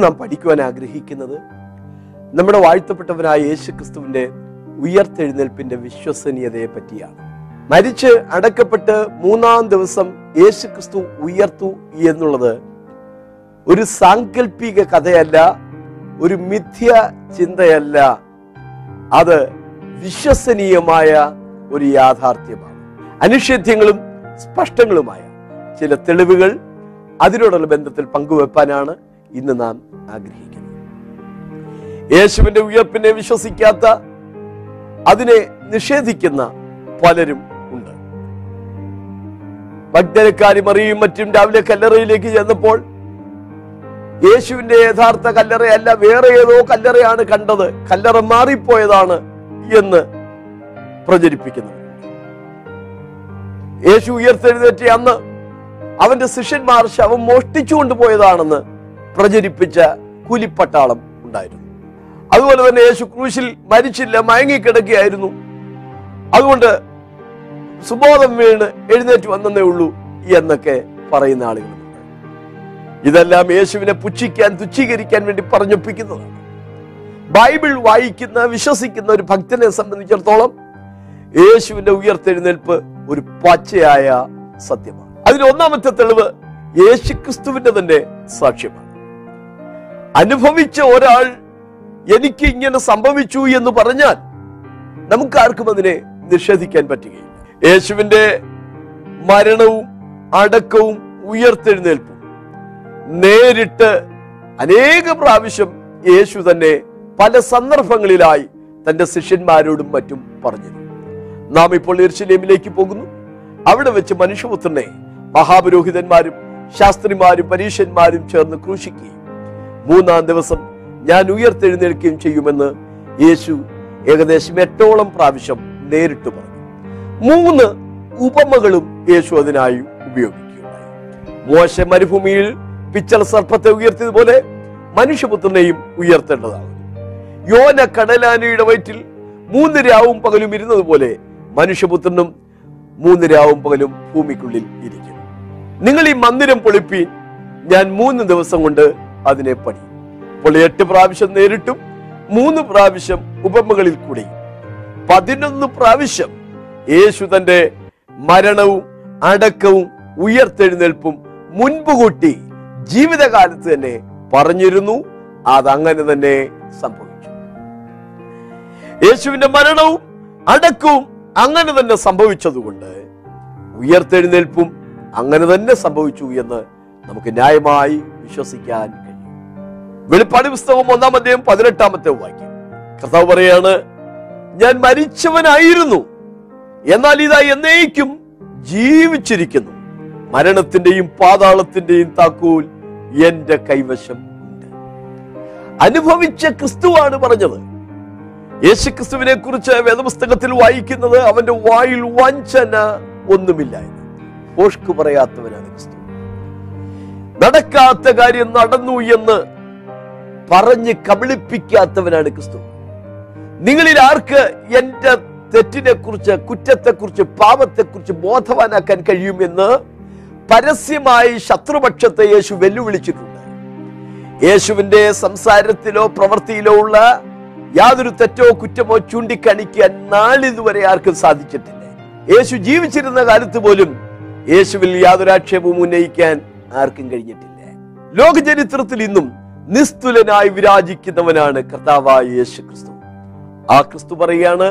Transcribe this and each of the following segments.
നാം പഠിക്കുവാൻ ആഗ്രഹിക്കുന്നത് നമ്മുടെ വാഴ്ത്തപ്പെട്ടവനായ യേശു ക്രിസ്തുവിന്റെ ഉയർത്തെഴുന്നേൽപ്പിന്റെ വിശ്വസനീയതയെ പറ്റിയാണ്. മരിച്ച് അടക്കപ്പെട്ട് മൂന്നാം ദിവസം യേശു ക്രിസ്തു ഉയർത്തു എന്നുള്ളത് ഒരു സാങ്കല്പിക കഥയല്ല ഒരു മിഥ്യ ചിന്തയല്ല. അത് വിശ്വസനീയമായ ഒരു യാഥാർത്ഥ്യമാണ്. അനുഷേധ്യങ്ങളും സ്പഷ്ടങ്ങളുമായ ചില തെളിവുകൾ അതിനോടുള്ള ബന്ധത്തിൽ പങ്കുവെപ്പാനാണ് ഇന്ന് നാം ആഗ്രഹിക്കുന്നു. യേശുവിന്റെ ഉയർപ്പിനെ വിശ്വസിക്കാത്ത അതിനെ നിഷേധിക്കുന്ന പലരും ഉണ്ട്. ഭക്തരക്കാരി മറിയും മറ്റും രാവിലെ കല്ലറയിലേക്ക് ചെന്നപ്പോൾ യേശുവിന്റെ യഥാർത്ഥ കല്ലറയല്ല വേറെ ഏതോ കല്ലറയാണ് കണ്ടത്. കല്ലറ മാറിപ്പോയതാണ് എന്ന് പ്രചരിപ്പിക്കുന്നു. യേശു ഉയർത്തെഴുന്നേറ്റ അന്ന് അവന്റെ ശിഷ്യന്മാർ ശവം മോഷ്ടിച്ചു കൊണ്ടുപോയതാണെന്ന് പ്രചരിപ്പിച്ച കൂലിപ്പട്ടാളം ഉണ്ടായിരുന്നു. അതുപോലെ തന്നെ യേശു ക്രൂശിൽ മരിച്ചില്ല മയങ്ങിക്കിടക്കുകയായിരുന്നു. അതുകൊണ്ട് സുബോധം വീണ് എഴുന്നേറ്റ് വന്നേ ഉള്ളൂ എന്നൊക്കെ പറയുന്ന ആളുകളുണ്ട്. ഇതെല്ലാം യേശുവിനെ പുച്ഛിക്കാൻ തുച്ഛീകരിക്കാൻ വേണ്ടി പറഞ്ഞൊപ്പിക്കുന്നതാണ്. ബൈബിൾ വായിക്കുന്ന വിശ്വസിക്കുന്ന ഒരു ഭക്തനെ സംബന്ധിച്ചിടത്തോളം യേശുവിന്റെ ഉയർത്തെഴുന്നേൽപ്പ് ഒരു പച്ചയായ സത്യമാണ്. അതിന് ഒന്നാമത്തെ തെളിവ് യേശുക്രിസ്തുവിന്റെ തന്നെ സാക്ഷ്യമാണ്. അനുഭവിച്ച ഒരാൾ എനിക്ക് ഇങ്ങനെ സംഭവിച്ചു എന്ന് പറഞ്ഞാൽ നമുക്ക് ആർക്കും അതിനെ നിഷേധിക്കാൻ പറ്റുകയില്ല. യേശുവിന്റെ മരണവും അടക്കവും ഉയർത്തെഴുന്നേൽപ്പും നേരിട്ട് അനേക പ്രാവശ്യം യേശു തന്നെ പല സന്ദർഭങ്ങളിലായി തന്റെ ശിഷ്യന്മാരോടും മറ്റും പറഞ്ഞു. നാം ഇപ്പോൾ എർശലേമിലേക്ക് പോകുന്നു. അവിടെ വെച്ച് മനുഷ്യപുത്രനെ മഹാപുരോഹിതന്മാരും ശാസ്ത്രിമാരും പരീക്ഷന്മാരും ചേർന്ന് ക്രൂശിക്കുകയും മൂന്നാം ദിവസം ഞാൻ ഉയർത്തെഴുന്നേൽക്കുകയും ചെയ്യുമെന്ന് യേശു ഏകദേശം എട്ടോളം പ്രാവശ്യം നേരിട്ട് പറഞ്ഞു. മൂന്ന് ഉപമകളും യേശു അതിനായി ഉപയോഗിക്കുകയുണ്ടായി. മോശ മരുഭൂമിയിൽ പിച്ചൽ സർപ്പത്തെ ഉയർത്തിയതുപോലെ മനുഷ്യപുത്രനെയും ഉയർത്തേണ്ടതാണ് യോന കടലാനയുടെ വയറ്റിൽ മൂന്ന് രാവും പകലും ഇരുന്നതുപോലെ മനുഷ്യപുത്രനും മൂന്ന് രാവും പകലും ഭൂമിക്കുള്ളിൽ ഇരിക്കും നിങ്ങൾ ഈ മന്ദിരം പൊളിപ്പീൻ ഞാൻ മൂന്ന് ദിവസം കൊണ്ട് അതിനെ പണി. അപ്പോൾ എട്ട് പ്രാവശ്യം നേരിട്ടും മൂന്ന് പ്രാവശ്യം ഉപമകളിൽ കൂടി പതിനൊന്ന് പ്രാവശ്യം യേശു തന്റെ മരണവും അടക്കവും ഉയർത്തെഴുന്നേൽപ്പും മുൻപ് കൂട്ടി ജീവിതകാലത്ത് തന്നെ പറഞ്ഞിരുന്നു. അതങ്ങനെ തന്നെ സംഭവിച്ചു. യേശുവിന്റെ മരണവും അടക്കവും അങ്ങനെ തന്നെ സംഭവിച്ചതുകൊണ്ട് ഉയർത്തെഴുന്നേൽപ്പും അങ്ങനെ തന്നെ സംഭവിച്ചു എന്ന് നമുക്ക് ന്യായമായി വിശ്വസിക്കാൻ വെളിപ്പാട് പുസ്തകം ഒന്നാം അധ്യായം പതിനെട്ടാമത്തെ വാക്യം. കർത്താവ് പറയാണ് ഞാൻ മരിച്ചവനായിരുന്നു. എന്നാൽ ഇതാ എന്നേക്കും ജീവിച്ചിരിക്കുന്നു. മരണത്തിന്റെയും പാതാളത്തിന്റെയും താക്കോൽ എന്റെ കൈവശം ഉണ്ട്. അനുഭവിച്ച ക്രിസ്തുവാണ് പറഞ്ഞത്. യേശു ക്രിസ്തുവിനെ കുറിച്ച് വേദപുസ്തകത്തിൽ വായിക്കുന്നത് അവന്റെ വായിൽ വഞ്ചന ഒന്നുമില്ല എന്ന്. ഓഷ്കു പറയാത്തവനാണ് ക്രിസ്തു. നടക്കാത്ത കാര്യം നടന്നു എന്ന് പറഞ്ഞ് കബളിപ്പിക്കാത്തവനാണ് ക്രിസ്തു. നിങ്ങളിൽ ആർക്ക് എന്റെ തെറ്റിനെ കുറിച്ച് കുറ്റത്തെ കുറിച്ച് പാപത്തെ കുറിച്ച് ബോധവാനാക്കാൻ കഴിയുമെന്ന് പരസ്യമായി ശത്രുപക്ഷത്തെ യേശു വെല്ലുവിളിച്ചിട്ടുണ്ട്. യേശുവിന്റെ സംസാരത്തിലോ പ്രവൃത്തിയിലോ ഉള്ള യാതൊരു തെറ്റോ കുറ്റമോ ചൂണ്ടിക്കാണിക്കാൻ നാളിതുവരെ ആർക്കും സാധിച്ചിട്ടില്ല. യേശു ജീവിച്ചിരുന്ന കാലത്ത് പോലും യേശുവിൽ യാതൊരാക്ഷേപവും ഉന്നയിക്കാൻ ആർക്കും കഴിഞ്ഞിട്ടില്ല. ലോക ചരിത്രത്തിൽ ഇന്നും നിസ്തുലനായി വിരാജിക്കുന്നവനാണ് കർത്താവായ യേശു ക്രിസ്തു ആ ക്രിസ്തു പറയാണ്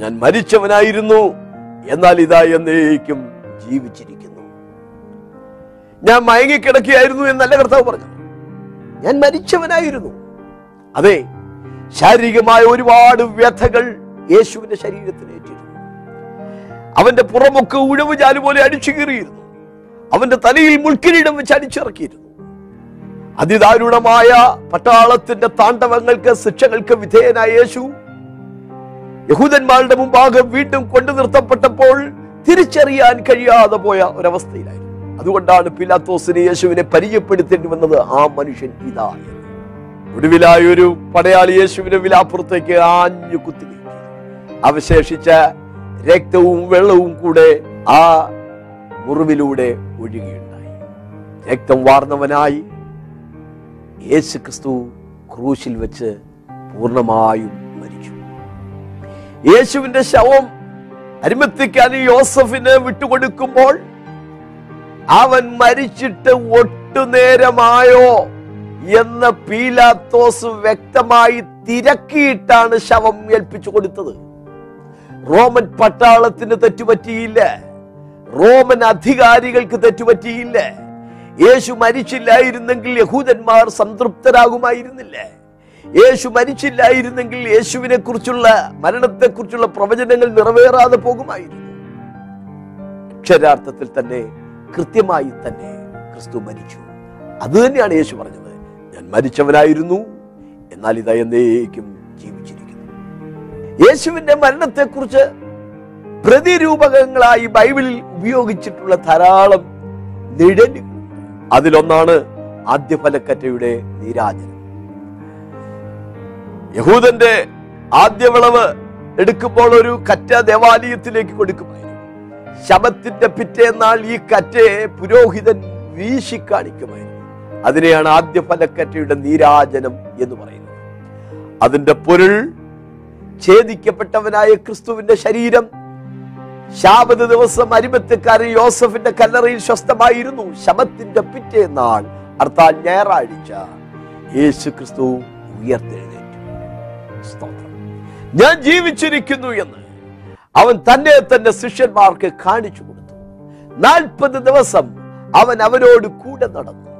ഞാൻ മരിച്ചവനായിരുന്നു എന്നാൽ ഇതാ എന്നേക്കും ജീവിച്ചിരിക്കുന്നു. ഞാൻ മയങ്ങിക്കിടക്കുകയായിരുന്നു എന്നല്ല കർത്താവ് പറഞ്ഞു ഞാൻ മരിച്ചവനായിരുന്നു. അതെ ശാരീരികമായ ഒരുപാട് വ്യഥകൾ യേശുവിന്റെ ശരീരത്തിന് ഏറ്റിരുന്നു. അവന്റെ പുറമൊക്കെ ഉഴവ് പോലെ അടിച്ചു കീറിയിരുന്നു അവന്റെ തലയിൽ മുൾക്കിരീടം വെച്ച് അടിച്ചിറക്കിയിരുന്നു. അതിദാരുണമായ പട്ടാളത്തിന്റെ താണ്ഡവങ്ങൾക്ക് ശിക്ഷകൾക്ക് വിധേയനായ യേശു യഹൂദന്മാരുടെ മുമ്പാകെ വീണ്ടും കൊണ്ടു നിർത്തപ്പെട്ടപ്പോൾ തിരിച്ചറിയാൻ കഴിയാതെ പോയ ഒരവസ്ഥയിലായിരുന്നു. അതുകൊണ്ടാണ് പിലാത്തോസിന് യേശുവിനെ പരിചയപ്പെടുത്തേണ്ടി വന്നത് ആ മനുഷ്യൻ ഇതാ. ഒടുവിലായ ഒരു പടയാളി യേശുവിനെ വിലാപ്പുറത്തേക്ക് ആഞ്ഞു കുത്തി അവശേഷിച്ച രക്തവും വെള്ളവും കൂടെ ആ മുറിവിലൂടെ ഒഴുകിയുണ്ടായി. രക്തം വാർന്നവനായി യേശു ക്രിസ്തു ക്രൂശിൽ വെച്ച് പൂർണമായും മരിച്ചു. യേശുവിന്റെ ശവം അരിമത്തിക്കാൻ യോസഫിന് വിട്ടുകൊടുക്കുമ്പോൾ അവൻ മരിച്ചിട്ട് ഒട്ടുനേരമായോ എന്ന പീലാത്തോസ് വ്യക്തമായി തിരക്കിയിട്ടാണ് ശവം ഏൽപ്പിച്ചു കൊടുത്തത്. റോമൻ പട്ടാളത്തിന് തെറ്റുപറ്റിയില്ല. റോമൻ അധികാരികൾക്ക് തെറ്റുപറ്റിയില്ല. യേശു മരിച്ചില്ലായിരുന്നെങ്കിൽ യഹൂദന്മാർ സംതൃപ്തരാകുമായിരുന്നില്ലേ? യേശു മരിച്ചില്ലായിരുന്നെങ്കിൽ യേശുവിനെ കുറിച്ചുള്ള മരണത്തെക്കുറിച്ചുള്ള പ്രവചനങ്ങൾ നിറവേറാതെ പോകുമായിരുന്നു. അക്ഷരാർത്ഥത്തിൽ തന്നെ കൃത്യമായി തന്നെ ക്രിസ്തു മരിച്ചു. അത് തന്നെയാണ് യേശു പറഞ്ഞത്. ഞാൻ മരിച്ചവനായിരുന്നു എന്നാൽ ഇതാ എന്നേക്കും ജീവിച്ചിരിക്കുന്നു. യേശുവിന്റെ മരണത്തെക്കുറിച്ച് പ്രതിരൂപകങ്ങളായി ബൈബിളിൽ ഉപയോഗിച്ചിട്ടുള്ള ധാരാളം നിഴലുകൾ അതിലൊന്നാണ് ആദ്യ ഫലക്കറ്റയുടെ നീരാജനം. യഹൂദന്റെ ആദ്യ വിളവ് എടുക്കുമ്പോൾ ഒരു കറ്റ ദേവാലയത്തിലേക്ക് കൊടുക്കുമായിരുന്നു. ശബത്തിന്റെ പിറ്റേന്നാൾ ഈ കറ്റയെ പുരോഹിതൻ വീശി കാണിക്കുമായിരുന്നു. അതിനെയാണ് ആദ്യ ഫലക്കറ്റയുടെ നീരാജനം എന്ന് പറയുന്നത്. അതിന്റെ പൊരുൾ ഛേദിക്കപ്പെട്ടവനായ ക്രിസ്തുവിന്റെ ശരീരം ശാബത് ദിവസം അരിമത്തക്കാരൻ യോസഫിന്റെ കല്ലറയിൽ സ്വസ്ഥമായിരുന്നു. ശബത്തിന്റെ നാൾ അർത്ഥാൽ ഞായറാഴ്ച യേശു ക്രിസ്തു ഉയർത്തെഴുന്നേറ്റു. ഞാൻ ജീവിച്ചിരിക്കുന്നു എന്ന് അവൻ തന്നെ തന്റെ ശിഷ്യന്മാർക്ക് കാണിച്ചു കൊടുത്തു. നാൽപ്പത് ദിവസം അവൻ അവരോട് കൂടെ നടന്നു.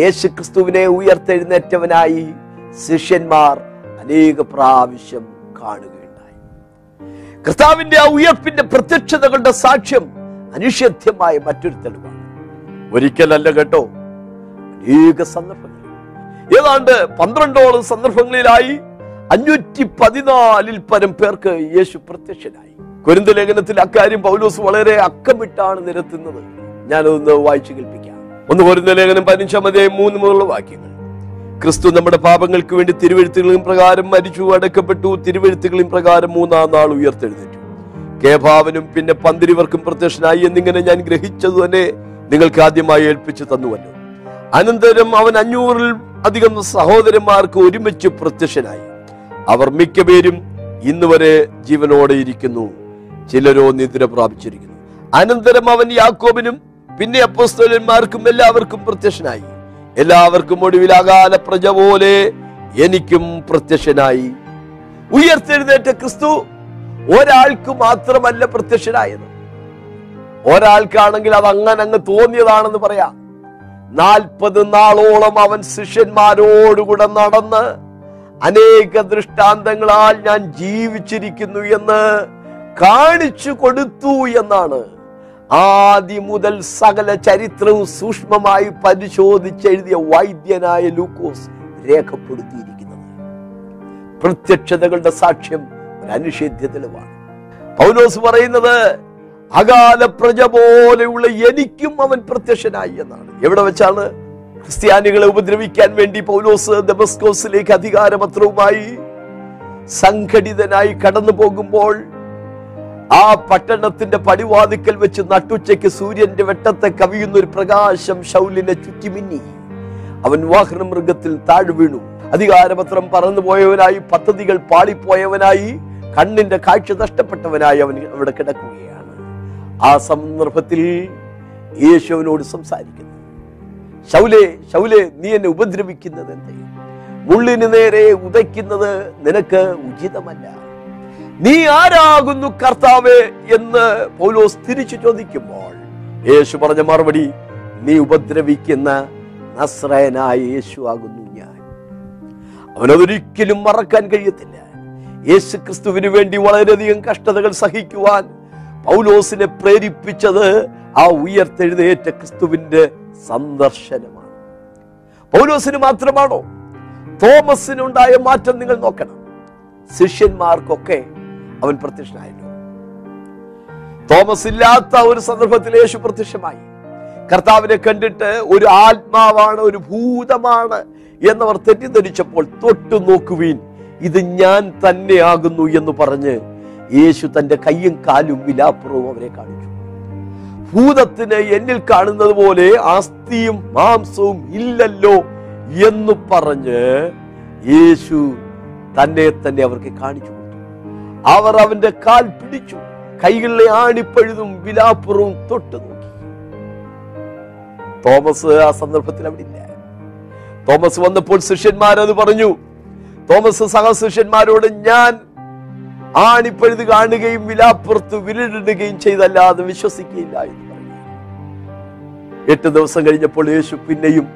യേശു ക്രിസ്തുവിനെ ഉയർത്തെഴുന്നേറ്റവനായി ശിഷ്യന്മാർ അനേക പ്രാവശ്യം കാണുകയുണ്ടായി. കർത്താവിന്റെ ആ ഉയർപ്പിന്റെ പ്രത്യക്ഷതകളുടെ സാക്ഷ്യം അനിഷേധ്യമായ മറ്റൊരു തെളിവാണ്. ഒരിക്കലല്ല കേട്ടോ അനേക സന്ദർഭങ്ങൾ ഏതാണ്ട് പന്ത്രണ്ടോളം സന്ദർഭങ്ങളിലായി അഞ്ഞൂറ്റി പതിനാലിൽ പരം പേർക്ക് യേശു പ്രത്യക്ഷനായി. കുരുന്ത ലേഖനത്തിൽ അക്കാര്യം പൗലോസ് വളരെ അക്കമിട്ടാണ് നിരത്തുന്നത്. ഞാനതൊന്ന് വായിച്ചു കേൾപ്പിക്കാം. ഒന്ന് കുരുന്ത ലേഖനം പതിനഞ്ചാമതേ മൂന്ന് മുതലുള്ള വാക്യങ്ങൾ. ക്രിസ്തു നമ്മുടെ പാപങ്ങൾക്ക് വേണ്ടി തിരുവഴുത്തുകളും പ്രകാരം മരിച്ചു അടക്കപ്പെട്ടു. തിരുവഴുത്തുകളും പ്രകാരം മൂന്നാം നാൾ ഉയർത്തെഴുന്നേറ്റു. കേഭാവനും പിന്നെ പന്തിരിവർക്കും പ്രത്യക്ഷനായി എന്നിങ്ങനെ ഞാൻ ഗ്രഹിച്ചത് തന്നെ നിങ്ങൾക്ക് ആദ്യമായി ഏൽപ്പിച്ചു തന്നുവല്ലോ. അനന്തരം അവൻ അഞ്ഞൂറിൽ അധികം സഹോദരന്മാർക്ക് ഒരുമിച്ച് പ്രത്യക്ഷനായി. അവർ മിക്കപേരും ഇന്ന് വരെ ജീവനോടെ ഇരിക്കുന്നു. ചിലരോ നിദ്ര പ്രാപിച്ചിരിക്കുന്നു. അനന്തരം അവൻ യാക്കോബിനും പിന്നെ അപ്പോസ്തോലന്മാർക്കും എല്ലാവർക്കും പ്രത്യക്ഷനായി. എല്ലാവർക്കും ഒടുവിൽ അകാല പ്രജ പോലെ എനിക്കും പ്രത്യക്ഷനായി. ഉയർത്തെഴുന്നേറ്റ ക്രിസ്തു ഒരാൾക്ക് മാത്രമല്ല പ്രത്യക്ഷനായത്. ഒരാൾക്കാണെങ്കിൽ അത് അങ്ങനെ അങ്ങ് തോന്നിയതാണെന്ന് പറയാം. നാൽപ്പത് നാളോളം അവൻ ശിഷ്യന്മാരോടുകൂടെ നടന്ന് അനേക ദൃഷ്ടാന്തങ്ങളാൽ ഞാൻ ജീവിച്ചിരിക്കുന്നു എന്ന് കാണിച്ചു കൊടുത്തു എന്നാണ് ആദ്യം മുതൽ സകല ചരിത്രവും സൂക്ഷ്മമായി പരിശോധിച്ചെഴുതിയ വൈദ്യനായ ലൂക്കോസ് രേഖപ്പെടുത്തിയിരിക്കുന്നത്. പ്രത്യക്ഷതകളുടെ സാക്ഷ്യം ഒരു അനിഷേധ്യ തെളിവാണ്. പൗലോസ് പറയുന്നത് അകാല പ്രജ പോലെയുള്ള എനിക്കും അവൻ പ്രത്യക്ഷനായി എന്നാണ്. എവിടെ വെച്ചാണ്? ക്രിസ്ത്യാനികളെ ഉപദ്രവിക്കാൻ വേണ്ടി പൗലോസ് ദമസ്കോസിലേക്ക് അധികാരപത്രവുമായി സംഘടിതനായി കടന്നു പോകുമ്പോൾ ആ പട്ടണത്തിന്റെ പടിവാതിക്കൽ വെച്ച് നട്ടുച്ചയ്ക്ക് സൂര്യന്റെ വെട്ടത്തെ കവിയുന്ന ഒരു പ്രകാശം ശൗലിനെ ചുറ്റിമിന്നി. അവൻ വാഹന മൃഗത്തിൽ താഴ് വീണു. അധികാരപത്രം പറന്നുപോയവനായി പദ്ധതികൾ പാളിപ്പോയവനായി കണ്ണിന്റെ കാഴ്ച നഷ്ടപ്പെട്ടവനായി അവൻ അവിടെ കിടക്കുകയാണ്. ആ സന്ദർഭത്തിൽ യേശുവിനോട് സംസാരിക്കുന്നു. ശൗലേ ശൗലേ നീ എന്നെ ഉപദ്രവിക്കുന്നത് എന്തേ? മുള്ളിന് നേരെ ഉദയ്ക്കുന്നത് നിനക്ക് ഉചിതമല്ല. നീ ആരാകുന്നു കർത്താവേ എന്ന് പൗലോസ് തിരിച്ചു ചോദിക്കുമ്പോൾ യേശു പറഞ്ഞ മറുപടി നീ ഉപദ്രവിക്കുന്ന നസ്രയനായ യേശു ആകുന്നു ഞാൻ. അവനതൊരിക്കലും മറക്കാൻ കഴിയത്തില്ല. യേശു ക്രിസ്തുവിന് വേണ്ടി വളരെയധികം കഷ്ടതകൾ സഹിക്കുവാൻ പൗലോസിനെ പ്രേരിപ്പിച്ചത് ആ ഉയർത്തെഴുന്നേറ്റ ക്രിസ്തുവിന്റെ സന്ദർശനമാണ്. പൗലോസിന് മാത്രമാണോ? തോമസിനുണ്ടായ മാറ്റം നിങ്ങൾ നോക്കണം. ശിഷ്യന്മാർക്കൊക്കെ അവൻ പ്രത്യക്ഷനായല്ലോ. തോമസ് ഇല്ലാത്ത ഒരു സന്ദർഭത്തിൽ യേശു പ്രത്യക്ഷമായി. കർത്താവിനെ കണ്ടിട്ട് ഒരു ആത്മാവാണ് ഒരു ഭൂതമാണ് എന്നവർ തെറ്റിദ്ധരിച്ചപ്പോൾ തൊട്ടു നോക്കുവീൻ ഇത് ഞാൻ തന്നെയാകുന്നു എന്ന് പറഞ്ഞ് യേശു തന്റെ കയ്യും കാലും വിലാപ്പുറവും അവരെ കാണിച്ചു. ഭൂതത്തിന് എന്നിൽ കാണുന്നത് പോലെ ആസ്തിയും മാംസവും ഇല്ലല്ലോ എന്ന് പറഞ്ഞ് യേശു തന്നെ തന്നെ അവർക്ക് കാണിച്ചു അവർ അവന്റെ കാൽ പിടിച്ചു കൈകളിലെ ആണിപ്പഴുതും വിലാപ്പുറവും തൊട്ടു നോക്കി. തോമസ് ആ സന്ദർഭത്തിൽ അവിടെ ഇല്ല. തോമസ് വന്നപ്പോൾ ശിഷ്യന്മാരത് പറഞ്ഞു തോമസ് സഹശിഷ്യന്മാരോട് ഞാൻ ആണിപ്പഴുത് കാണുകയും വിലാപ്പുറത്ത് വിരലിടുകയും ചെയ്തല്ലാതെ വിശ്വസിക്കുകയില്ല എന്ന് പറഞ്ഞു. എട്ട് ദിവസം കഴിഞ്ഞപ്പോൾ യേശു പിന്നെയും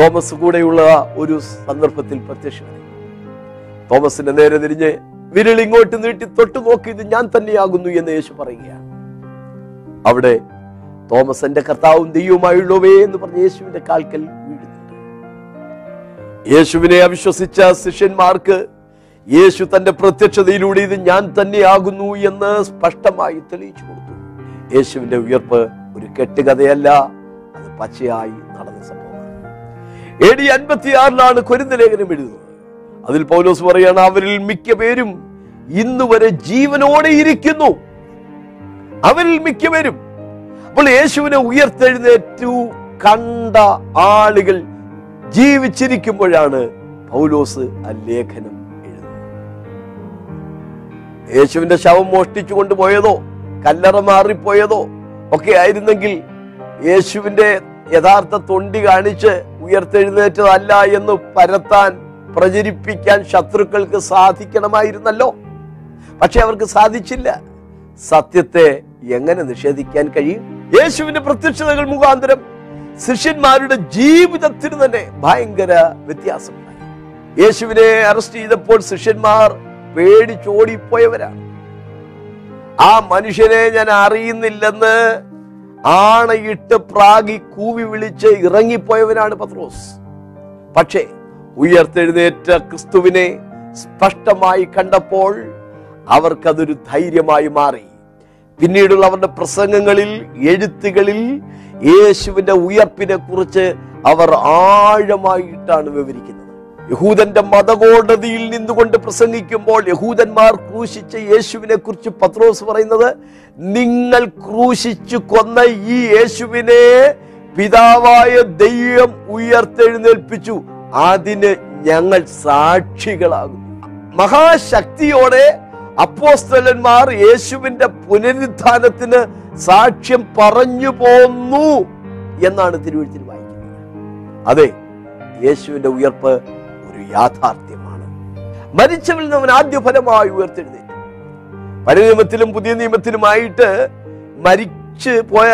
തോമസ് കൂടെയുള്ള ഒരു സന്ദർഭത്തിൽ പ്രത്യക്ഷമായി തോമസിന്റെ നേരെ തിരിഞ്ഞ് വിരൽ ഇങ്ങോട്ട് നീട്ടി തൊട്ടു നോക്കി ഇത് ഞാൻ തന്നെയാകുന്നു എന്ന് യേശു പറയുകയാണ്. അവിടെ തോമസ് എന്റെ കർത്താവും ദൈവമായുള്ളവേ എന്ന് പറഞ്ഞ് യേശുവിന്റെ കാൽക്കൽ വീഴുന്നുണ്ട്. യേശുവിനെ അവിശ്വസിച്ച ശിഷ്യന്മാർക്ക് യേശു തന്റെ പ്രത്യക്ഷതയിലൂടെ ഇത് ഞാൻ തന്നെയാകുന്നു എന്ന് സ്പഷ്ടമായി തെളിയിച്ചു കൊടുത്തു. യേശുവിന്റെ ഉയർപ്പ് ഒരു കെട്ടുകഥയല്ല അത് പച്ചയായി നടന്ന സംഭവമാണ്. എ ഡി അൻപത്തിയാറിലാണ് കൊരിന്ത ലേഖനം എഴുതുന്നത്. അതിൽ പൗലോസ് പറയാണ് അവരിൽ മിക്ക പേരും ഇന്ന് വരെ ജീവനോടെ ഇരിക്കുന്നു. അവരിൽ മിക്ക പേരും അപ്പോൾ യേശുവിനെ ഉയർത്തെഴുന്നേറ്റു കണ്ട ആളുകൾ ജീവിച്ചിരിക്കുമ്പോഴാണ് പൗലോസ് ആ ലേഖനം എഴുതുന്നത്. യേശുവിന്റെ ശവം മോഷ്ടിച്ചു കൊണ്ടുപോയതോ കല്ലറ മാറിപ്പോയതോ ഒക്കെ ആയിരുന്നെങ്കിൽ യേശുവിന്റെ യഥാർത്ഥ തൊണ്ടി കാണിച്ച് ഉയർത്തെഴുന്നേറ്റതല്ല എന്ന് പരത്താൻ പ്രചരിപ്പിക്കാൻ ശത്രുക്കൾക്ക് സാധിക്കണമായിരുന്നല്ലോ. പക്ഷെ അവർക്ക് സാധിച്ചില്ല. സത്യത്തെ എങ്ങനെ നിഷേധിക്കാൻ കഴിയും? യേശുവിന്റെ പ്രത്യക്ഷതകൾ മുഖാന്തരം ശിഷ്യന്മാരുടെ ജീവിതത്തിന് തന്നെ ഭയങ്കര വ്യത്യാസമുണ്ടായി. യേശുവിനെ അറസ്റ്റ് ചെയ്തപ്പോൾ ശിഷ്യന്മാർ പേടിച്ചോടിപ്പോയവരാണ്. ആ മനുഷ്യനെ ഞാൻ അറിയുന്നില്ലെന്ന് ആണയിട്ട് പ്രാഗി കൂവി വിളിച്ച് ഇറങ്ങിപ്പോയവനാണ് പത്രോസ്. പക്ഷേ ഉയർത്തെഴുന്നേറ്റ ക്രിസ്തുവിനെ സ്പഷ്ടമായി കണ്ടപ്പോൾ അവർക്കതൊരു ധൈര്യമായി മാറി. പിന്നീടുള്ള അവരുടെ പ്രസംഗങ്ങളിൽ എഴുത്തുകളിൽ യേശുവിന്റെ ഉയർപ്പിനെ കുറിച്ച് അവർ ആഴമായിട്ടാണ് വിവരിക്കുന്നത്. യഹൂദന്റെ മതകോടതിയിൽ നിന്നുകൊണ്ട് പ്രസംഗിക്കുമ്പോൾ യഹൂദന്മാർ ക്രൂശിച്ച യേശുവിനെ കുറിച്ച് പത്രോസ് പറയുന്നത് നിങ്ങൾ ക്രൂശിച്ചു കൊന്ന ഈ യേശുവിനെ പിതാവായ ദൈവം ഉയർത്തെഴുന്നേൽപ്പിച്ചു. അതിന് ഞങ്ങൾ സാക്ഷികളാകുന്നു. മഹാശക്തിയോടെ അപ്പോസ്തലന്മാർ യേശുവിന്റെ പുനരുദ്ധാനത്തിന് സാക്ഷ്യം പറഞ്ഞു പോന്നു എന്നാണ് തിരുവഴുത്തിൽ വായിക്കുന്നത്. അതെ യേശുവിന്റെ ഉയർപ്പ് ഒരു യാഥാർത്ഥ്യമാണ്. മരിച്ചവരിൽ നിന്ന് അവൻ ആദ്യ ഫലമായി ഉയർത്തെഴുതി പഴയ നിയമത്തിലും പുതിയ നിയമത്തിലുമായിട്ട് മരിച്ചു പോയ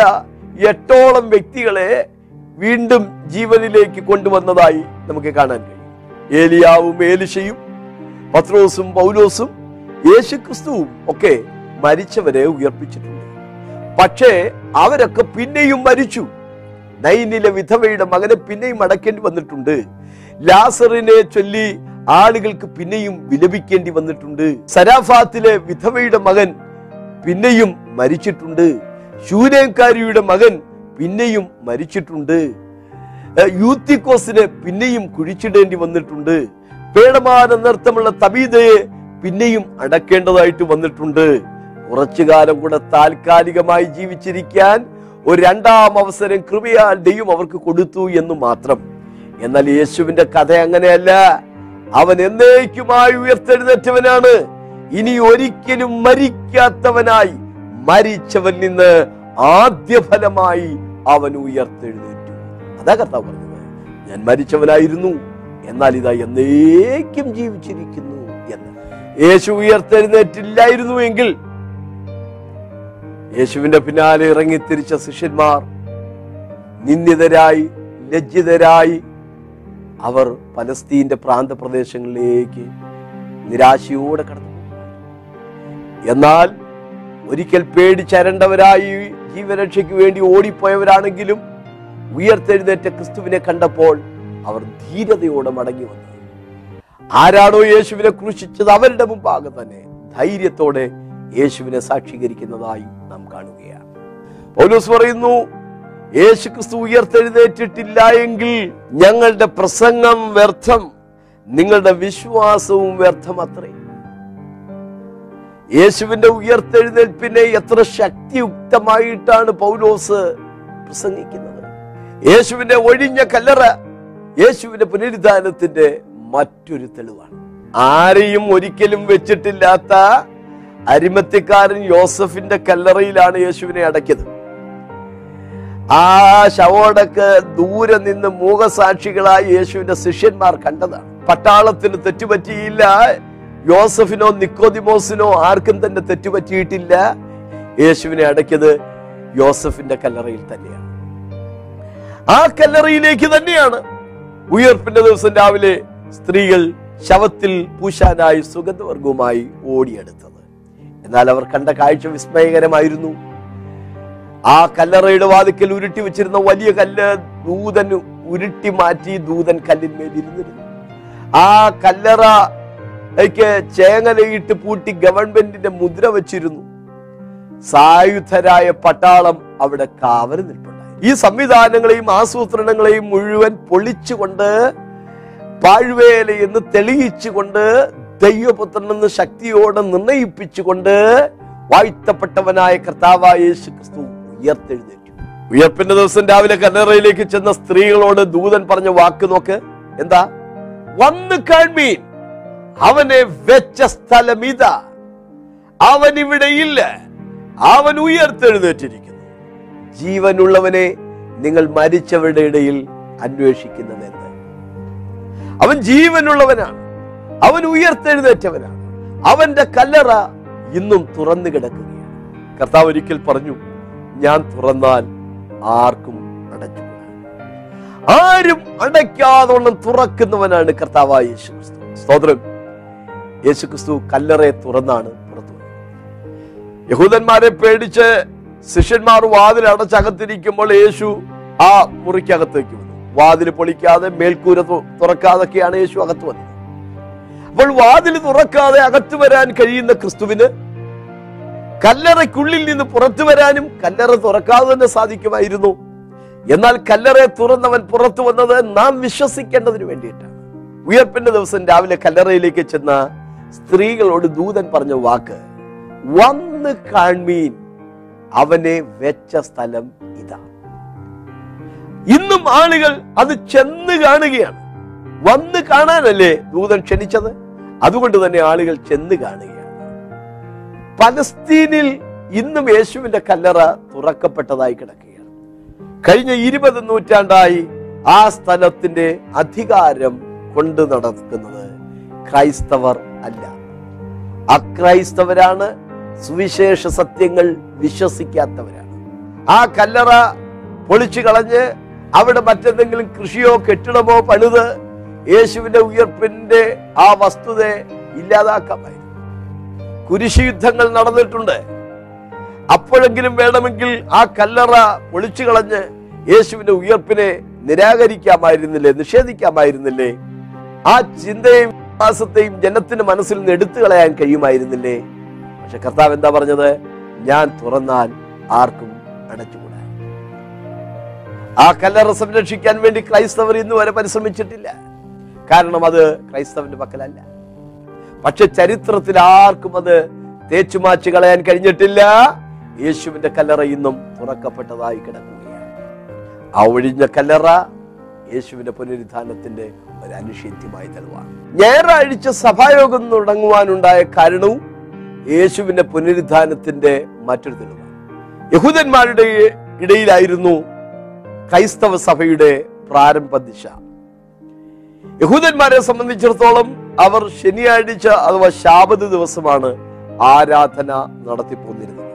എട്ടോളം വ്യക്തികളെ വീണ്ടും ജീവനിലേക്ക് കൊണ്ടുവന്നതായി നമുക്ക് കാണാൻ കഴിയും. ഏലിയാവും ഏലിഷയും പത്രോസും പൗലോസും യേശുക്രിസ്തുവും ഒക്കെ മരിച്ചവരെ ഉയർപ്പിച്ചിട്ടുണ്ട്. പക്ഷേ അവരൊക്കെ പിന്നെയും മരിച്ചു. നൈനിലെ വിധവയുടെ മകനെ പിന്നെയും അടക്കേണ്ടി വന്നിട്ടുണ്ട്. ലാസറിനെ ചൊല്ലി ആളുകൾക്ക് പിന്നെയും വിലപിക്കേണ്ടി വന്നിട്ടുണ്ട്. സരാഫാത്തിലെ വിധവയുടെ മകൻ പിന്നെയും മരിച്ചിട്ടുണ്ട്. ശൂനേക്കാരിയുടെ മകൻ പിന്നെയും മരിച്ചിട്ടുണ്ട്. യൂത്തിക്കോസിന് പിന്നെയും കുഴിച്ചിടേണ്ടി വന്നിട്ടുണ്ട്. പേടമാന നൃത്തമുള്ള തബീതയെ പിന്നെയും അടക്കേണ്ടതായിട്ട് വന്നിട്ടുണ്ട്. കുറച്ചു കാലം കൂടെ താൽക്കാലികമായി ജീവിച്ചിരിക്കാൻ ഒരു രണ്ടാം അവസരം കൃപയാൽ ദൈവം അവർക്ക് കൊടുത്തു എന്ന് മാത്രം. എന്നാൽ യേശുവിന്റെ കഥ അങ്ങനെയല്ല. അവൻ എന്നേക്കുമായി ഉയർത്തെഴുന്നേറ്റവനാണ്. ഇനി ഒരിക്കലും മരിക്കാത്തവനായി മരിച്ചവൻ നിന്ന് ആദ്യ ഫലമായി അവൻ ഉയർത്തെഴുന്നേറ്റു. അതാ കർത്താവ് പറഞ്ഞത്. ഞാൻ മരിച്ചവനായിരുന്നു എന്നാൽ ഇതാ എന്നേക്കും ജീവിച്ചിരിക്കുന്നു എന്ന്. യേശു ഉയർത്തെഴുന്നേറ്റില്ലായിരുന്നു എങ്കിൽ യേശുവിന്റെ പിന്നാലെ ഇറങ്ങി തിരിച്ച ശിഷ്യന്മാർ നിന്ദിതരായി ലജ്ജിതരായി അവർ പലസ്തീന്റെ പ്രാന്തപ്രദേശങ്ങളിലേക്ക് നിരാശയോടെ കടന്നു എന്നാൽ ഒരിക്കൽ പേടിച്ചരണ്ടവരായി ജീവരക്ഷയ്ക്ക് വേണ്ടി ഓടിപ്പോയവരാണെങ്കിലും ഉയർത്തെഴുന്നേറ്റ ക്രിസ്തുവിനെ കണ്ടപ്പോൾ അവർ ധീരതയോടെ മടങ്ങി വന്നു. ആരാണോ യേശുവിനെ ക്രൂശിച്ചത് അവരുടെ മുമ്പാകെ തന്നെ ധൈര്യത്തോടെ യേശുവിനെ സാക്ഷീകരിക്കുന്നതായി നാം കാണുകയാണ്. പൗലോസ് പറയുന്നു യേശു ക്രിസ്തു ഉയർത്തെഴുന്നേറ്റിട്ടില്ല എങ്കിൽ ഞങ്ങളുടെ പ്രസംഗം വ്യർത്ഥം നിങ്ങളുടെ വിശ്വാസവും വ്യർത്ഥം അത്രേ. യേശുവിന്റെ ഉയർത്തെഴുന്നേൽപ്പിനെ എത്ര ശക്തിയുക്തമായിട്ടാണ് പൗലോസ് പ്രസംഗിക്കുന്നത്. യേശുവിന്റെ ഒഴിഞ്ഞ കല്ലറ യേശുവിന്റെ പുനരുദ്ധാനത്തിന്റെ മറ്റൊരു തെളിവാണ്. ആരെയും ഒരിക്കലും വെച്ചിട്ടില്ലാത്ത അരിമത്യക്കാരൻ യോസഫിന്റെ കല്ലറയിലാണ് യേശുവിനെ അടക്കിയത് ആ ശവോടക്ക് ദൂരെ നിന്ന് മൂകസാക്ഷികളായി യേശുവിന്റെ ശിഷ്യന്മാർ കണ്ടതാണ്. പട്ടാളത്തിന് തെറ്റുപറ്റിയില്ല യോസഫിനോ നിക്കോദിമോസിനോ ആർക്കും തന്നെ തെറ്റുപറ്റിയിട്ടില്ല. യേശുവിനെ അടക്കിയത് യോസഫിന്റെ കല്ലറയിൽ തന്നെയാണ്. ആ കല്ലറയിലേക്ക് തന്നെയാണ് ഉയർപ്പിന്റെ ദിവസം രാവിലെ സ്ത്രീകൾ ശവത്തിൽ പൂശാനായി സുഗന്ധവർഗവുമായി ഓടിയെടുത്തത്. എന്നാൽ അവർ കണ്ട കാഴ്ച വിസ്മയകരമായിരുന്നു. ആ കല്ലറയുടെ വാതിക്കൽ ഉരുട്ടി വെച്ചിരുന്ന വലിയ കല്ല് ദൂതൻ ഉരുട്ടി മാറ്റി ദൂതൻ കല്ലിന്മേൽ ഇരുന്നിരുന്നു. ആ കല്ലറ ചേങ്ങലയിട്ട് പൂട്ടി ഗവൺമെന്റിന്റെ മുദ്ര വെച്ചിരുന്നു. സായുധരായ പട്ടാളം അവിടെ കാവൽ നിൽപ്പുണ്ടായി ഈ സംവിധാനങ്ങളെയും ആസൂത്രണങ്ങളെയും മുഴുവൻ പൊളിച്ചുകൊണ്ട് പാഴ്വേല എന്ന് തെളിയിച്ചുകൊണ്ട് ദൈവപുത്രനെന്ന് ശക്തിയോടെ നിർണയിപ്പിച്ചുകൊണ്ട് വാഴ്ത്തപ്പെട്ടവനായ കർത്താവായ ക്രിസ്തു ഉയർത്തെഴുന്നേറ്റു. ഉയർപ്പിന്റെ ദിവസം രാവിലെ കല്ലറയിലേക്ക് ചെന്ന സ്ത്രീകളോട് ദൂതൻ പറഞ്ഞ വാക്ക് നോക്ക്. എന്താ? വന്ന് കാൺമീൻ. അവനെ വെച്ച സ്ഥലം ഇതാ. അവൻ ഇല്ല. അവൻ ഉയർത്തെഴുന്നേറ്റിരിക്കുന്നു. ജീവനുള്ളവനെ നിങ്ങൾ മരിച്ചവരുടെ ഇടയിൽ അന്വേഷിക്കുന്നത് എന്ത് അവൻ ജീവനുള്ളവനാണ്. അവൻ ഉയർത്തെഴുന്നേറ്റവനാണ്. അവന്റെ കല്ലറ ഇന്നും തുറന്നു കിടക്കുകയാണ്. കർത്താവ് ഒരിക്കൽ പറഞ്ഞു ഞാൻ തുറന്നാൽ ആർക്കും അടച്ചു ആരും അടയ്ക്കാതോളം തുറക്കുന്നവനാണ് കർത്താവായ യേശു ക്രിസ്തു സ്തോത്രം. യേശു ക്രിസ്തു കല്ലറയെ തുറന്നാണ് പുറത്തു യഹൂദന്മാരെ പേടിച്ച് ശിഷ്യന്മാർ വാതിൽ അടച്ചകത്തിരിക്കുമ്പോൾ യേശു ആ മുറിക്കകത്തേക്ക് വന്നു. വാതിൽ പൊളിക്കാതെ മേൽക്കൂര തുറക്കാതൊക്കെയാണ് യേശു അകത്ത് വന്നത്. അപ്പോൾ വാതിൽ തുറക്കാതെ അകത്തു വരാൻ കഴിയുന്ന ക്രിസ്തുവിന് കല്ലറയ്ക്കുള്ളിൽ നിന്ന് പുറത്തു വരാനും കല്ലറ തുറക്കാതെ തന്നെ സാധിക്കുമായിരുന്നു. എന്നാൽ കല്ലറയെ തുറന്നവൻ പുറത്തു വന്നത് നാം വിശ്വസിക്കേണ്ടതിന് വേണ്ടിയിട്ടാണ്. ഉയർപ്പിന്റെ ദിവസം രാവിലെ കല്ലറയിലേക്ക് ചെന്ന സ്ത്രീകളോട് ദൂതൻ പറഞ്ഞ വാക്ക് വന്ന് കാൺമീൻ. അവനെ വെച്ച സ്ഥലം ഇതാ. ഇന്നും ആളുകൾ അത് ചെന്ന് കാണുകയാണ്. വന്ന് കാണാനല്ലേ ദൂതൻ ക്ഷണിച്ചത്? അതുകൊണ്ട് തന്നെ ആളുകൾ ചെന്ന് കാണുകയാണ്. പലസ്തീനിൽ ഇന്നും യേശുവിന്റെ കല്ലറ തുറക്കപ്പെട്ടതായി കിടക്കുകയാണ്. കഴിഞ്ഞ ഇരുപത് നൂറ്റാണ്ടായി ആ സ്ഥലത്തിന്റെ അധികാരം കൊണ്ടു നടക്കുന്നത് ക്രൈസ്തവർ അല്ല. അക്രൈസ്തവരാണ് സുവിശേഷ സത്യങ്ങൾ വിശ്വസിക്കാത്തവരാണ്. ആ കല്ലറ പൊളിച്ചു കളഞ്ഞ് അവിടെ മറ്റെന്തെങ്കിലും കൃഷിയോ കെട്ടിടമോ പണിത് യേശുവിന്റെ ഉയർപ്പിന്റെ ആ വസ്തുതയെ ഇല്ലാതാക്കാമായിരുന്നു. കുരിശുയുദ്ധങ്ങൾ നടന്നിട്ടുണ്ട്. അപ്പോഴെങ്കിലും വേണമെങ്കിൽ ആ കല്ലറ പൊളിച്ചു കളഞ്ഞ് യേശുവിന്റെ ഉയർപ്പിനെ നിരാകരിക്കാമായിരുന്നില്ലേ നിഷേധിക്കാമായിരുന്നില്ലേ? ആ ചിന്തയും വിശ്വാസത്തെയും ജനത്തിന്റെ മനസ്സിൽ നിന്ന് എടുത്തു കളയാൻ കഴിയുമായിരുന്നില്ലേ? പക്ഷെ കർത്താവ് എന്താ പറഞ്ഞത്? ഞാൻ തുറന്നാൽ ആർക്കും അടച്ചുകൂടാ. ആ കല്ലറ സംരക്ഷിക്കാൻ വേണ്ടി ക്രൈസ്തവർ ഇന്ന് വരെ പരിശ്രമിച്ചിട്ടില്ല. കാരണം അത് ക്രൈസ്തവന്റെ പക്കലല്ല. പക്ഷെ ചരിത്രത്തിൽ ആർക്കും അത് തേച്ചുമാച്ച് കളയാൻ കഴിഞ്ഞിട്ടില്ല. യേശുവിന്റെ കല്ലറ ഇന്നും തുറക്കപ്പെട്ടതായി കിടക്കുകയാണ്. ആ ഒഴിഞ്ഞ കല്ലറ യേശുവിന്റെ പുനരുദ്ധാനത്തിന്റെ ഒരു അനുഷേദ്യമായി തെളിവാണ്. ഞായറാഴ്ച സഭായോഗം തുടങ്ങുവാനുണ്ടായ കാരണവും യേശുവിന്റെ പുനരുദ്ധാനത്തിന്റെ മറ്റൊരു തെളിവാണ് യഹൂദന്മാരുടെ ഇടയിലായിരുന്നു ക്രൈസ്തവ സഭയുടെ പ്രാരംഭ ദിശ. യഹൂദന്മാരെ സംബന്ധിച്ചിടത്തോളം അവർ ശനിയാഴ്ച അഥവാ ശാബത് ദിവസമാണ് ആരാധന നടത്തിപ്പോന്നിരുന്നത്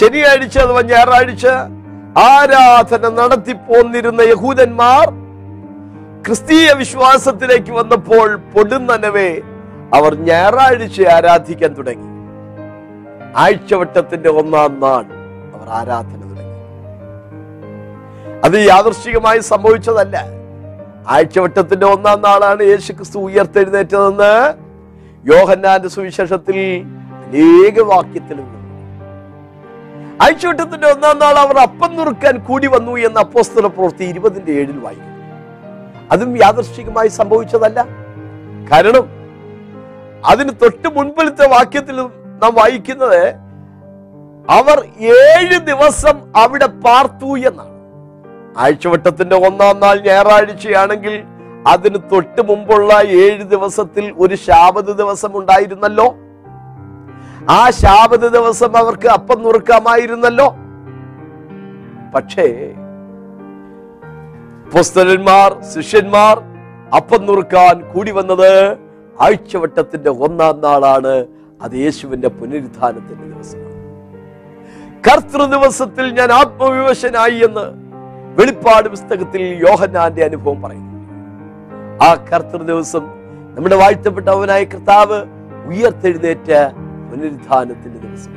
ശനിയാഴ്ച അഥവാ ഞായറാഴ്ച ആരാധന നടത്തിപ്പോന്നിരുന്ന യഹൂദന്മാർ ക്രിസ്തീയ വിശ്വാസത്തിലേക്ക് വന്നപ്പോൾ പൊടുന്നനവേ അവർ ഞായറാഴ്ച ആരാധിക്കാൻ തുടങ്ങി. ആഴ്ചവട്ടത്തിന്റെ ഒന്നാം നാൾ അവർ ആരാധന തുടങ്ങി. അത് യാദർശികമായി സംഭവിച്ചതല്ല. ആഴ്ചവട്ടത്തിന്റെ ഒന്നാം നാളാണ് യേശു ക്രിസ്തു ഉയർത്തെഴുന്നേറ്റതെന്ന് യോഹന്നാന്റെ സുവിശേഷത്തിൽ അനേക വാക്യത്തിലുണ്ട് ആഴ്ചവട്ടത്തിന്റെ ഒന്നാം നാൾ അവർ അപ്പം നുറുക്കാൻ കൂടി വന്നു എന്ന അപ്പോസ്തല പ്രവൃത്തി ഇരുപതിന്റെ ഏഴിൽ വായിക്കും അതും യാദർശികമായി സംഭവിച്ചതല്ല. കാരണം അതിന് തൊട്ട് മുൻപിലത്തെ വാക്യത്തിൽ നാം വായിക്കുന്നത് അവർ ഏഴ് ദിവസം അവിടെ പാർത്തു എന്നാണ്. ആഴ്ചവട്ടത്തിന്റെ ഒന്നാം നാൾ ഞായറാഴ്ചയാണെങ്കിൽ അതിന് തൊട്ട് മുമ്പുള്ള ഏഴ് ദിവസത്തിൽ ഒരു ശാബത് ദിവസം ഉണ്ടായിരുന്നല്ലോ. ആ ശാബത് ദിവസം അവർക്ക് അപ്പം നുറുക്കാമായിരുന്നല്ലോ. പക്ഷേ പുസ്തകന്മാർ ശിഷ്യന്മാർ അപ്പം നുറുക്കാൻ കൂടി വന്നത് ആഴ്ചവട്ടത്തിന്റെ ഒന്നാം നാളാണ് അത് യേശുവിന്റെ പുനരുത്ഥാനത്തിന്റെ ദിവസമാണ്. കർത്തൃ ദിവസത്തിൽ ഞാൻ ആത്മവിവശനായി എന്ന് വെളിപ്പാട് പുസ്തകത്തിൽ യോഹന്നാന്റെ അനുഭവം പറയുന്നു. ആ കർത്തൃ ദിവസം നമ്മുടെ വാഴ്ത്തപ്പെട്ടവനായ കർത്താവ് ഉയർത്തെഴുന്നേറ്റ പുനരുദ്ധാനത്തിന്റെ ദിവസം.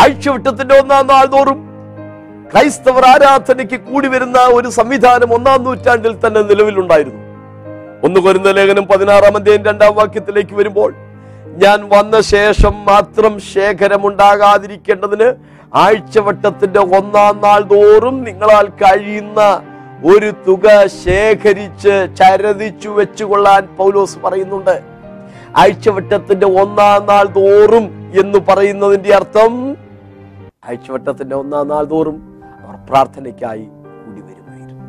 ആഴ്ചവട്ടത്തിന്റെ ഒന്നാം നാൾ തോറും ക്രൈസ്തവർ ആരാധനയ്ക്ക് കൂടി വരുന്ന ഒരു സംവിധാനം ഒന്നാം നൂറ്റാണ്ടിൽ തന്നെ നിലവിലുണ്ടായിരുന്നു. ഒന്ന് കൊരുന്ന ലേഖനം പതിനാറാം അധ്യായം രണ്ടാം വാക്യത്തിലേക്ക് വരുമ്പോൾ ഞാൻ വന്ന ശേഷം മാത്രം ശേഖരമുണ്ടാകാതിരിക്കേണ്ടതിന് ആഴ്ചവട്ടത്തിന്റെ ഒന്നാം നാൾ തോറും നിങ്ങളാൽ കഴിയുന്ന ഒരു തുക ശേഖരിച്ച് ചരതിച്ചു വെച്ചുകൊള്ളാൻ പൗലോസ് പറയുന്നുണ്ട്. ആഴ്ചവട്ടത്തിന്റെ ഒന്നാം നാൾ തോറും എന്ന് പറയുന്നതിന്റെ അർത്ഥം ആഴ്ചവട്ടത്തിന്റെ ഒന്നാം നാൾ തോറും അവർ പ്രാർത്ഥനയ്ക്കായി കൂടി വരുമായിരുന്നു.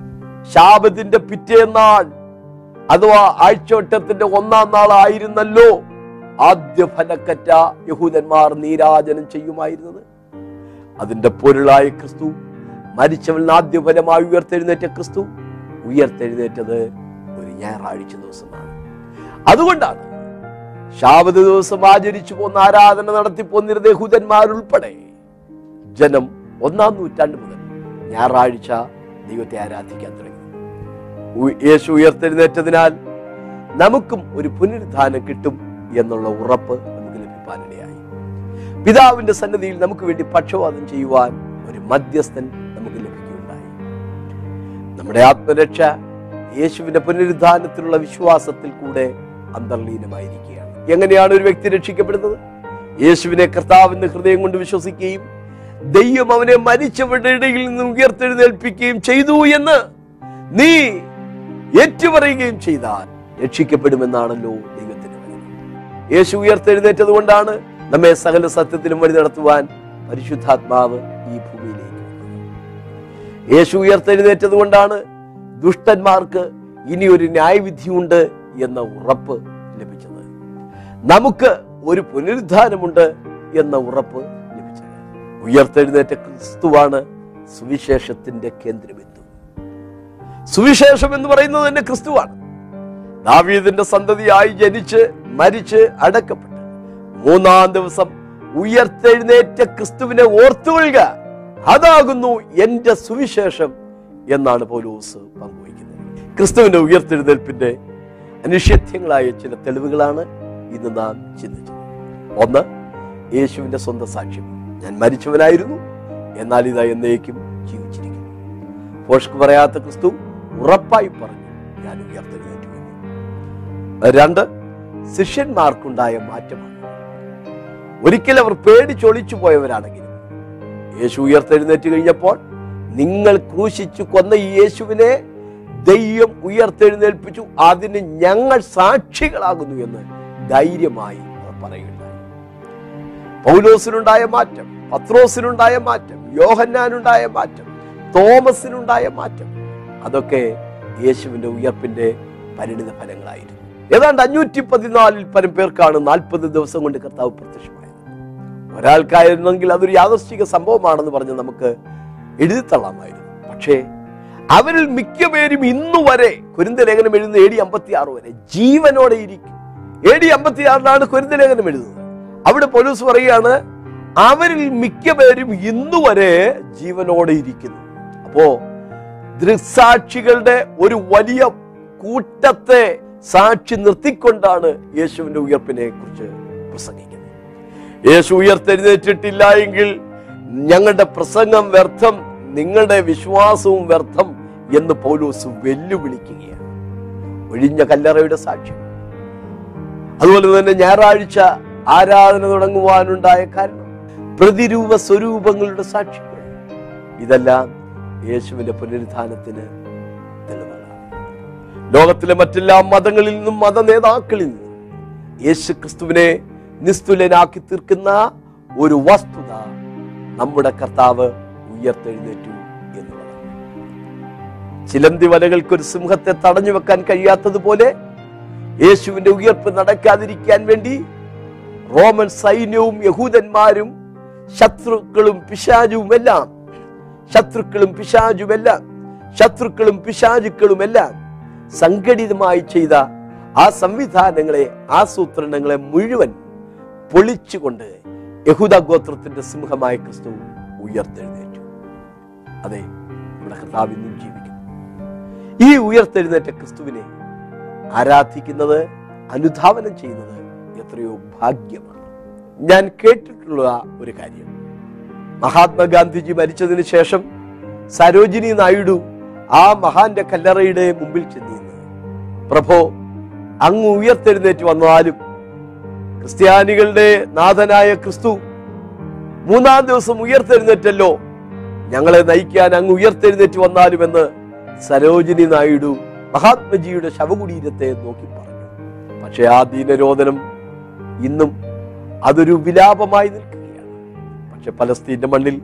ശാപത്തിന്റെ പിറ്റേന്നാൾ അഥവാ ആഴ്ചവട്ടത്തിന്റെ ഒന്നാം നാൾ ആയിരുന്നല്ലോ ആദ്യ ഫലക്കറ്റ യഹൂദന്മാർ നീരാജനം ചെയ്യുമായിരുന്നത്. അതിന്റെ പൊരുളായ ക്രിസ്തു മരിച്ചവൻ ആദ്യ ഫലമായി ഉയർത്തെഴുന്നേറ്റ ക്രിസ്തു ഉയർത്തെഴുന്നേറ്റത് ഒരു ഞായറാഴ്ച ദിവസമാണ്. അതുകൊണ്ടാണ് ശാബത ദിവസം ആചരിച്ചു പോന്ന ആരാധന നടത്തി പോന്നിരുന്ന യഹൂദന്മാരുൾപ്പെടെ ജനം ഒന്നാം നൂറ്റാണ്ട് മുതൽ ഞായറാഴ്ച ദൈവത്തെ ആരാധിക്കാൻ തുടങ്ങി. യേശു ഉയർത്തെഴുന്നേറ്റതിനാൽ നമുക്കും ഒരു പുനരുദ്ധാനം കിട്ടും. എന്നുള്ള ഉറപ്പ് നമുക്ക് ലഭിക്കാനിടയായി പിതാവിന്റെ സന്നദ്ധിയിൽ നമുക്ക് വേണ്ടി പക്ഷവാദം ചെയ്യുവാൻ ഒരു മധ്യസ്ഥൻ നമുക്ക് ലഭിക്കുകയുണ്ടായി. നമ്മുടെ ആത്മരക്ഷ യേശുവിന്റെ പുനരുദ്ധാനത്തിലുള്ള വിശ്വാസത്തിൽ കൂടെ അന്തർലീനമായിരിക്കുകയാണ്. എങ്ങനെയാണ് ഒരു വ്യക്തി രക്ഷിക്കപ്പെടുന്നത്? യേശുവിനെ കർത്താവിന്റെ ഹൃദയം കൊണ്ട് വിശ്വസിക്കുകയും ദൈവം അവനെ മരിച്ചവരുടെ ഇടയിൽ നിന്ന് ഉയർത്തെഴുന്നേൽപ്പിക്കുകയും ചെയ്തു എന്ന് നീ ഏറ്റുപറയുകയും ചെയ്താൽ രക്ഷിക്കപ്പെടുമെന്നാണല്ലോ വചനം യേശു ഉയർത്തെഴുന്നേറ്റത് കൊണ്ടാണ് നമ്മെ സകല സത്യത്തിലും വഴി നടത്തുവാൻ പരിശുദ്ധാത്മാവ് ഈ ഭൂമിയിലേക്ക്. യേശു ഉയർത്തെഴുന്നേറ്റത് കൊണ്ടാണ് ദുഷ്ടന്മാർക്ക് ഇനി ഒരു ന്യായവിധിയുണ്ട് എന്ന ഉറപ്പ് ലഭിച്ചത്. നമുക്ക് ഒരു പുനരുദ്ധാനമുണ്ട് എന്ന ഉറപ്പ് ലഭിച്ചത്. ഉയർത്തെഴുന്നേറ്റ ക്രിസ്തുവാണ് സുവിശേഷത്തിന്റെ കേന്ദ്രബിന്ദു. സുവിശേഷം എന്ന് പറയുന്നത് തന്നെ ക്രിസ്തുവാണ്. ദാവീദിന്റെ സന്തതിയായി ജനിച്ച് മരിച്ച് അടക്കപ്പെട്ടു. മൂന്നാം ദിവസം ഉയർത്തെഴുന്നേറ്റ ക്രിസ്തുവിനെ ഓർത്തുകൊള്ളുക. അതാകുന്നു എന്റെ സുവിശേഷം എന്നാണ് പൗലോസ് പങ്കുവയ്ക്കുന്നത്. ക്രിസ്തുവിന്റെ ഉയർത്തെഴുന്നേൽപ്പിന്റെ അനിഷേധ്യങ്ങളായ ചില തെളിവുകളാണ് ഇന്ന് നാം ചിന്തിച്ചത്. ഒന്ന് യേശുവിന്റെ സ്വന്തം സാക്ഷ്യം. ഞാൻ മരിച്ചവനായിരുന്നു എന്നാൽ ഇതാ എന്നേക്കും ജീവിച്ചിരിക്കുന്നു. പോഷ്ക്ക് പറയാത്ത ക്രിസ്തു ഉറപ്പായി പറഞ്ഞു ഞാൻ ഉയർത്തെഴുന്നേറ്റു. എന്ന്. രണ്ട് ശിഷ്യന്മാർക്കുണ്ടായ മാറ്റമാണ്. ഒരിക്കലും അവർ പേടിച്ചൊളിച്ചു പോയവരാണെങ്കിലും യേശു ഉയർത്തെഴുന്നേറ്റ് കഴിഞ്ഞപ്പോൾ നിങ്ങൾ ക്രൂശിച്ചു കൊന്ന ഈ യേശുവിനെ ദൈവം ഉയർത്തെഴുന്നേൽപ്പിച്ചു. അതിന് ഞങ്ങൾ സാക്ഷികളാകുന്നു എന്ന് ധൈര്യമായി അവർ പറയുകയുണ്ടായി. പൗലോസിനുണ്ടായ മാറ്റം പത്രോസിനുണ്ടായ മാറ്റം യോഹന്നാനുണ്ടായ മാറ്റം തോമസിനുണ്ടായ മാറ്റം അതൊക്കെ യേശുവിന്റെ ഉയർപ്പിന്റെ പരിണിത ഫലങ്ങളായിരുന്നു ഏതാണ്ട് അഞ്ഞൂറ്റി പതിനാലിൽ പരം പേർക്കാണ് നാൽപ്പത് ദിവസം കൊണ്ട് കർത്താവ് പ്രത്യക്ഷമായത്. ഒരാൾക്കായിരുന്നെങ്കിൽ അതൊരു യാദർശിക സംഭവമാണെന്ന് പറഞ്ഞ് നമുക്ക് എഴുതിത്തള്ളാമായിരുന്നു. പക്ഷേ അവരിൽ മിക്ക പേരും ഇന്നു വരെ കുരുന്ത ലേഖനം എഴുതുന്ന എ ഡി അമ്പത്തി ആറ് വരെ ജീവനോടെ ഇരിക്കും. എ ഡി അമ്പത്തി ആറിലാണ് കുരുന്ത ലേഖനം എഴുതുന്നത്. അവിടെ പോലീസ് പറയുകയാണ് അവരിൽ മിക്ക പേരും ഇന്നു വരെ ജീവനോടെ ഇരിക്കുന്നു. അപ്പോ ദൃക്സാക്ഷികളുടെ ഒരു വലിയ കൂട്ടത്തെ സാക്ഷി നിർത്തിക്കൊണ്ടാണ് യേശുവിന്റെ ഉയർപ്പിനെ കുറിച്ച് പ്രസംഗിക്കുന്നത്. യേശു ഉയർത്തെഴുന്നേറ്റിട്ടില്ല എങ്കിൽ ഞങ്ങളുടെ പ്രസംഗം വ്യർത്ഥം നിങ്ങളുടെ വിശ്വാസവും വ്യർത്ഥം എന്ന് പൗലോസ് വെല്ലുവിളിക്കുകയാണ്. ഒഴിഞ്ഞ കല്ലറയുടെ സാക്ഷ്യം. അതുപോലെ തന്നെ ഞായറാഴ്ച ആരാധന തുടങ്ങുവാനുണ്ടായ കാരണം പ്രതിരൂപ സ്വരൂപങ്ങളുടെ സാക്ഷികൾ. ഇതെല്ലാം യേശുവിന്റെ പുനരുദ്ധാനത്തിന് തെളിവുകളാണ് ലോകത്തിലെ മറ്റെല്ലാ മതങ്ങളിൽ നിന്നും മത നേതാക്കളിൽ നിന്നും യേശു ക്രിസ്തുവിനെ നിസ്തുലനാക്കി തീർക്കുന്ന ഒരു വസ്തുത നമ്മുടെ കർത്താവ് ഉയർത്തെഴുന്നേറ്റു എന്നുള്ളതാണ് ചിലന്തി വലകൾക്ക് ഒരു സിംഹത്തെ തടഞ്ഞു വെക്കാൻ കഴിയാത്തതുപോലെ യേശുവിന്റെ ഉയർപ്പ് നടക്കാതിരിക്കാൻ വേണ്ടി റോമൻ സൈന്യവും യഹൂദന്മാരും ശത്രുക്കളും പിശാചുമെല്ലാം ശത്രുക്കളും പിശാചുമെല്ലാം ശത്രുക്കളും പിശാചുക്കളുമെല്ലാം സംഘടിതമായി ചെയ്ത ആ സംവിധാനങ്ങളെ ആസൂത്രണങ്ങളെ മുഴുവൻ പൊളിച്ചുകൊണ്ട് യഹൂദ ഗോത്രത്തിന്റെ സിംഹമായ ക്രിസ്തു ഉയർത്തെഴുന്നേറ്റു. അതെ നമ്മുടെ കർത്താവ് ഇന്നും ജീവിക്കുന്നു ഈ ഉയർത്തെഴുന്നേറ്റ ക്രിസ്തുവിനെ ആരാധിക്കുന്നത് അനുധാവനം ചെയ്യുന്നത് എത്രയോ ഭാഗ്യമാണ്. ഞാൻ കേട്ടിട്ടുള്ള ഒരു കാര്യം. മഹാത്മാഗാന്ധിജി മരിച്ചതിന് ശേഷം സരോജിനി നായിഡു ആ മഹാന്റെ കല്ലറയുടെ മുമ്പിൽ ചെന്നിരുന്നു പ്രഭോ അങ്ങ് ഉയർത്തെഴുന്നേറ്റ് വന്നാലും ക്രിസ്ത്യാനികളുടെ നാഥനായ ക്രിസ്തു മൂന്നാം ദിവസം ഉയർത്തെഴുന്നേറ്റല്ലോ. ഞങ്ങളെ നയിക്കാൻ അങ്ങ് ഉയർത്തെഴുന്നേറ്റ് വന്നാലും എന്ന് സരോജിനി നായിഡു മഹാത്മജിയുടെ ശവകുടീരത്തെ നോക്കി പറഞ്ഞു. പക്ഷെ ആ ദീനരോധനം ഇന്നും അതൊരു വിലാപമായി നിൽക്കുകയാണ്. പക്ഷെ പലസ്തീന്റെ മണ്ണിൽ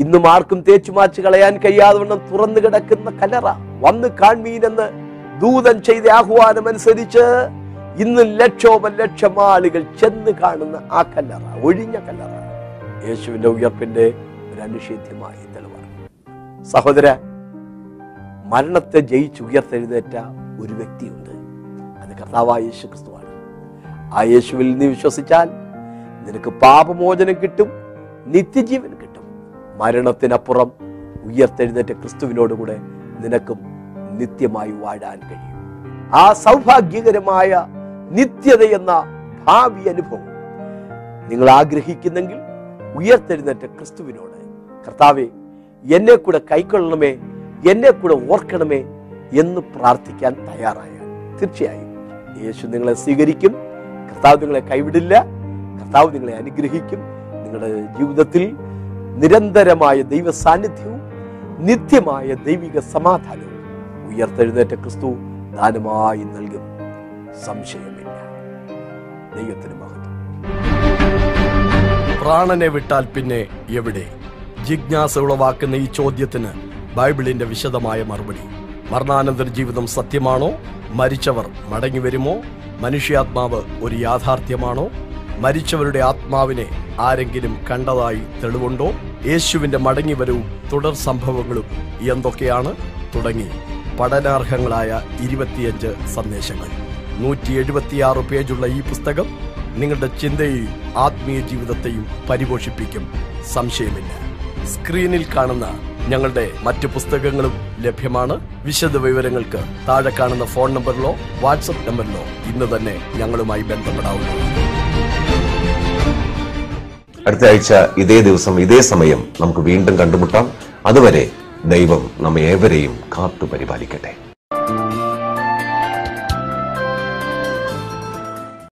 ഇന്നും ആർക്കും തേച്ചു മാച്ചു കളയാൻ കഴിയാതെ തുറന്നു കിടക്കുന്ന കലറ വന്ന് കാൺമീനെന്ന് ദൂതൻ ചെയ്ത ആഹ്വാനം അനുസരിച്ച് ഇന്ന് ലക്ഷോപ ലക്ഷം ആളുകൾ ചെന്ന് കാണുന്ന ആ കല്ലറ ഒഴിഞ്ഞ കല്ലറ. യേശുവിന്റെ ഉയർപ്പിന്റെ ഒരു അനുഷേധ്യമായ തെളിവാണ്. സഹോദര മരണത്തെ ജയിച്ച് ഉയർത്തെഴുന്നേറ്റ ഒരു വ്യക്തിയുണ്ട്. അത് കർത്താവായ യേശു ക്രിസ്തുവാണ് ആ യേശുവിൽ നീ വിശ്വസിച്ചാൽ നിനക്ക് പാപമോചനം കിട്ടും നിത്യജീവൻ മരണത്തിനപ്പുറം ഉയർത്തെഴുന്നേറ്റ ക്രിസ്തുവിനോടുകൂടെ നിനക്കും നിത്യമായി വാഴാൻ കഴിയും. ആ സൗഭാഗ്യകരമായ നിത്യത എന്ന ഭാവി അനുഭവം നിങ്ങൾ ആഗ്രഹിക്കുന്നെങ്കിൽ ഉയർത്തെഴുന്നേറ്റ ക്രിസ്തുവിനോട്. കർത്താവെ എന്നെ കൂടെ കൈക്കൊള്ളണമേ എന്നെ കൂടെ ഓർക്കണമേ എന്ന് പ്രാർത്ഥിക്കാൻ തയ്യാറായാൽ തീർച്ചയായും യേശു നിങ്ങളെ സ്വീകരിക്കും. കർത്താവ് നിങ്ങളെ കൈവിടില്ല. കർത്താവ് നിങ്ങളെ അനുഗ്രഹിക്കും. നിങ്ങളുടെ ജീവിതത്തിൽ നിരന്തരമായ ദൈവ സാന്നിധ്യവും നിത്യമായ ദൈവിക സമാധാനവും ഉയർത്തെഴുന്നേറ്റ ക്രിസ്തു ദാനമായി നൽകും. സംശയമില്ല. ദൈവത്തിന് മഹത്വം. പ്രാണനെ വിട്ടാൽ പിന്നെ എവിടെ? ജിജ്ഞാസ ഉളവാക്കുന്ന ഈ ചോദ്യത്തിന് ബൈബിളിന്റെ വിശദമായ മറുപടി. മരണാനന്തര ജീവിതം സത്യമാണോ? മരിച്ചവർ മടങ്ങി വരുമോ മനുഷ്യാത്മാവ് ഒരു യാഥാർത്ഥ്യമാണോ? മരിച്ചവരുടെ ആത്മാവിനെ ആരെങ്കിലും കണ്ടതായി തെളിവുണ്ടോ? യേശുവിന്റെ മടങ്ങിവരവും തുടർ സംഭവങ്ങളും എന്തൊക്കെയാണ്? തുടങ്ങി പഠനാർഹങ്ങളായ ഇരുപത്തിയഞ്ച് സന്ദേശങ്ങൾ. നൂറ്റി എഴുപത്തിയാറ് പേജുള്ള ഈ പുസ്തകം നിങ്ങളുടെ ചിന്തയെയും ആത്മീയ ജീവിതത്തെയും പരിപോഷിപ്പിക്കും. സംശയമില്ല. സ്ക്രീനിൽ കാണുന്ന ഞങ്ങളുടെ മറ്റു പുസ്തകങ്ങളും ലഭ്യമാണ്. വിശദ വിവരങ്ങൾക്ക് താഴെ കാണുന്ന ഫോൺ നമ്പറിലോ വാട്സപ്പ് നമ്പറിലോ ഇന്ന് തന്നെ ഞങ്ങളുമായി ബന്ധപ്പെടാവുന്നതാണ്. അടുത്ത ആഴ്ച ഇതേ ദിവസം ഇതേ സമയം നമുക്ക് വീണ്ടും കണ്ടുമുട്ടാം. അതുവരെ ദൈവം നമ്മെ ഏവരെയും കാത്തു പരിപാലിക്കട്ടെ